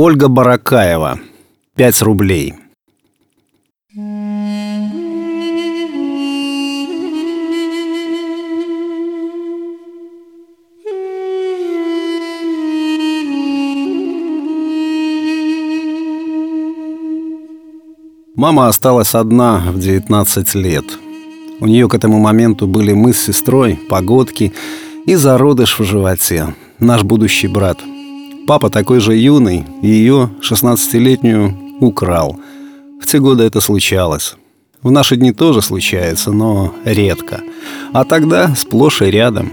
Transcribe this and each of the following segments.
Ольга Баракаева. 5 рублей. Мама осталась одна в 19 лет. У нее к этому моменту были мы с сестрой, погодки и зародыш в животе, наш будущий брат. Папа такой же юный, и ее, 16-летнюю, украл. В те годы это случалось. В наши дни тоже случается, но редко. А тогда сплошь и рядом.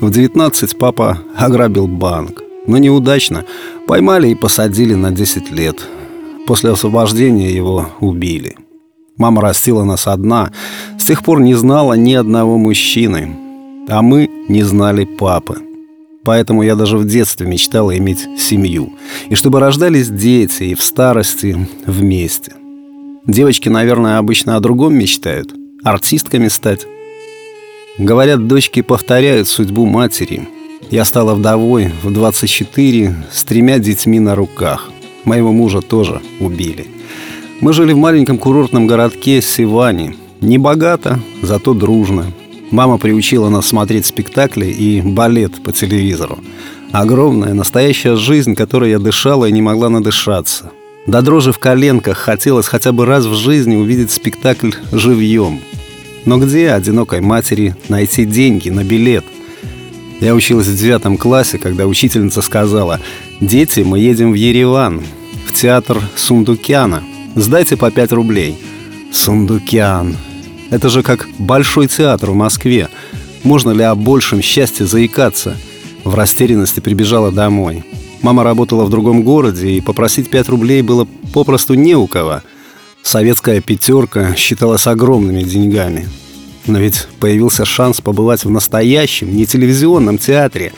В 19 папа ограбил банк. Но неудачно. Поймали и посадили на 10 лет. После освобождения его убили. Мама растила нас одна, с тех пор не знала ни одного мужчины. А мы не знали папы. Поэтому я даже в детстве мечтала иметь семью. И чтобы рождались дети и в старости вместе. Девочки, наверное, обычно о другом мечтают. Артистками стать. Говорят, дочки повторяют судьбу матери. Я стала вдовой в 24 с тремя детьми на руках – Моего мужа тоже убили. Мы жили в маленьком курортном городке Сивани. Не богато, зато дружно. Мама приучила нас смотреть спектакли и балет по телевизору. Огромная, настоящая жизнь, которой я дышала и не могла надышаться. До дрожи в коленках хотелось хотя бы раз в жизни увидеть спектакль живьем. Но где одинокой матери найти деньги на билет? Я училась в девятом классе, когда учительница сказала «Дети, мы едем в Ереван, в театр Сундукяна. Сдайте по 5 рублей». Сундукян. Это же как Большой театр в Москве. Можно ли о большем счастье заикаться? В растерянности прибежала домой. Мама работала в другом городе, и попросить 5 рублей было попросту не у кого. Советская пятерка считалась огромными деньгами. Но ведь появился шанс побывать в настоящем, не телевизионном театре.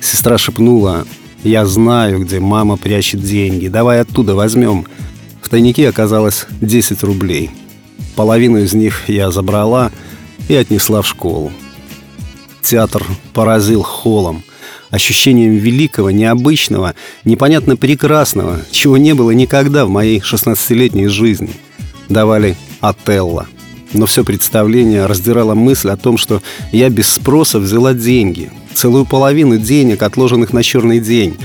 Сестра шепнула, я знаю, где мама прячет деньги. Давай оттуда возьмем. В тайнике оказалось 10 рублей. Половину из них я забрала и отнесла в школу. Театр поразил холлом, ощущением великого, необычного, непонятно прекрасного, чего не было никогда в моей 16-летней жизни. Давали «Отелло». Но все представление раздирало мысль о том, что я без спроса взяла деньги – Целую половину денег, отложенных на черный день.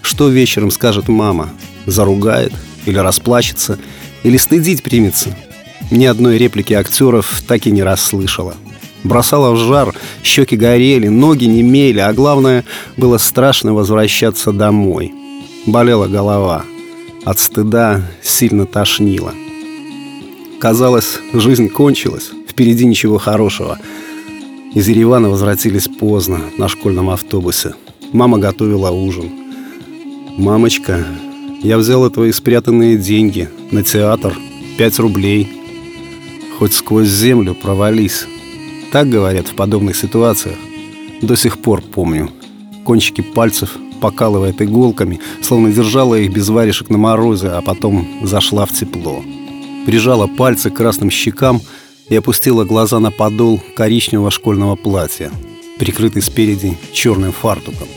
Что вечером скажет мама? Заругает? Или расплачется? Или стыдить примется? Ни одной реплики актеров так и не расслышала. Бросала в жар, щеки горели, ноги немели, а главное, было страшно возвращаться домой. Болела голова. От стыда сильно тошнило. Казалось, жизнь кончилась, впереди ничего хорошего – из Еревана возвратились поздно на школьном автобусе. Мама готовила ужин. «Мамочка, я взяла твои спрятанные деньги на театр. Пять рублей. Хоть сквозь землю провались». Так говорят в подобных ситуациях. До сих пор помню. Кончики пальцев покалывает иголками, словно держала их без варежек на морозе, а потом зашла в тепло. Прижала пальцы к красным щекам – и опустила глаза на подол коричневого школьного платья, прикрытый спереди черным фартуком.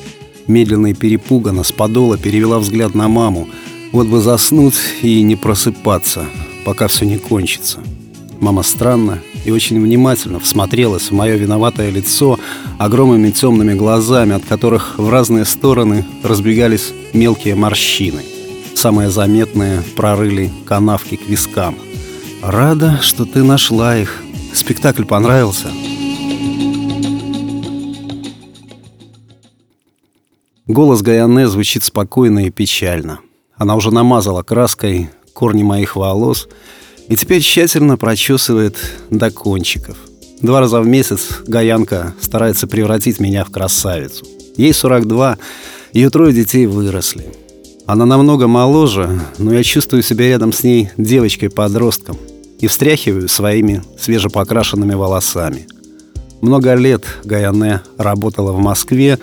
Медленно и перепуганно с подола перевела взгляд на маму. Вот бы заснуть и не просыпаться, пока все не кончится. Мама странно и очень внимательно всмотрелась в мое виноватое лицо огромными темными глазами, от которых в разные стороны разбегались мелкие морщины. Самые заметные прорыли канавки к вискам – Рада, что ты нашла их. Спектакль понравился. Голос Гаяне звучит спокойно и печально. Она уже намазала краской корни моих волос и теперь тщательно прочесывает до кончиков. Два раза в месяц Гаянка старается превратить меня в красавицу. Ей 42, ее трое детей выросли. Она намного моложе, но я чувствую себя рядом с ней девочкой-подростком – и встряхиваю своими свежепокрашенными волосами. Много лет Гаяне работала в Москве,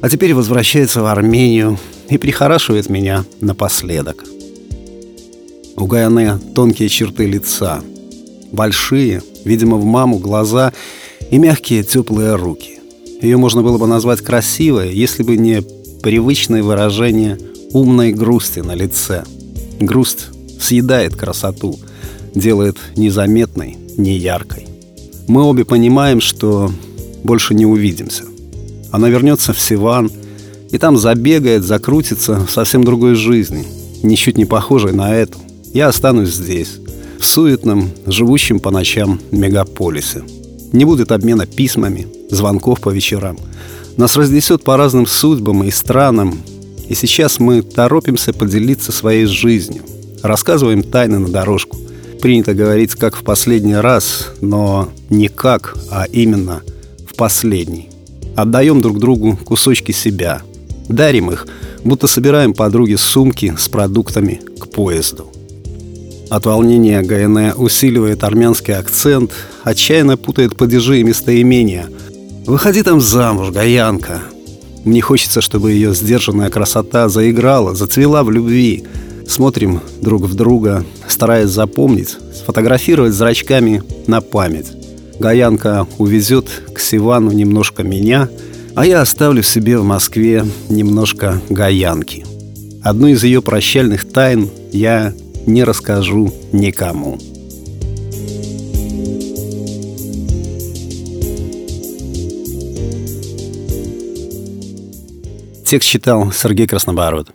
а теперь возвращается в Армению и прихорашивает меня напоследок. У Гаяне тонкие черты лица, большие, видимо, в маму глаза и мягкие теплые руки. Ее можно было бы назвать красивой, если бы не привычное выражение умной грусти на лице. Грусть съедает красоту, делает незаметной, неяркой. Мы обе понимаем, что больше не увидимся. Она вернется в Сиван, и там забегает, закрутится в совсем другой жизни, ничуть не похожей на эту. Я останусь здесь, в суетном, живущем по ночам мегаполисе. Не будет обмена письмами, звонков по вечерам. Нас разнесет по разным судьбам и странам, и сейчас мы торопимся поделиться своей жизнью, рассказываем тайны на дорожку. Принято говорить как в последний раз, но не как, а именно в последний. Отдаем друг другу кусочки себя, дарим их, будто собираем подруги сумки с продуктами к поезду. От волнения ГНЭ усиливает армянский акцент, отчаянно путает падежи и местоимения. «Выходи там замуж, Гаянка!» Мне хочется, чтобы ее сдержанная красота заиграла, зацвела в любви. Смотрим друг в друга, стараясь запомнить, сфотографировать зрачками на память. Гаянка увезет к Сивану немножко меня, а я оставлю себе в Москве немножко Гаянки. Одну из ее прощальных тайн я не расскажу никому. Текст читал Сергей Краснобород.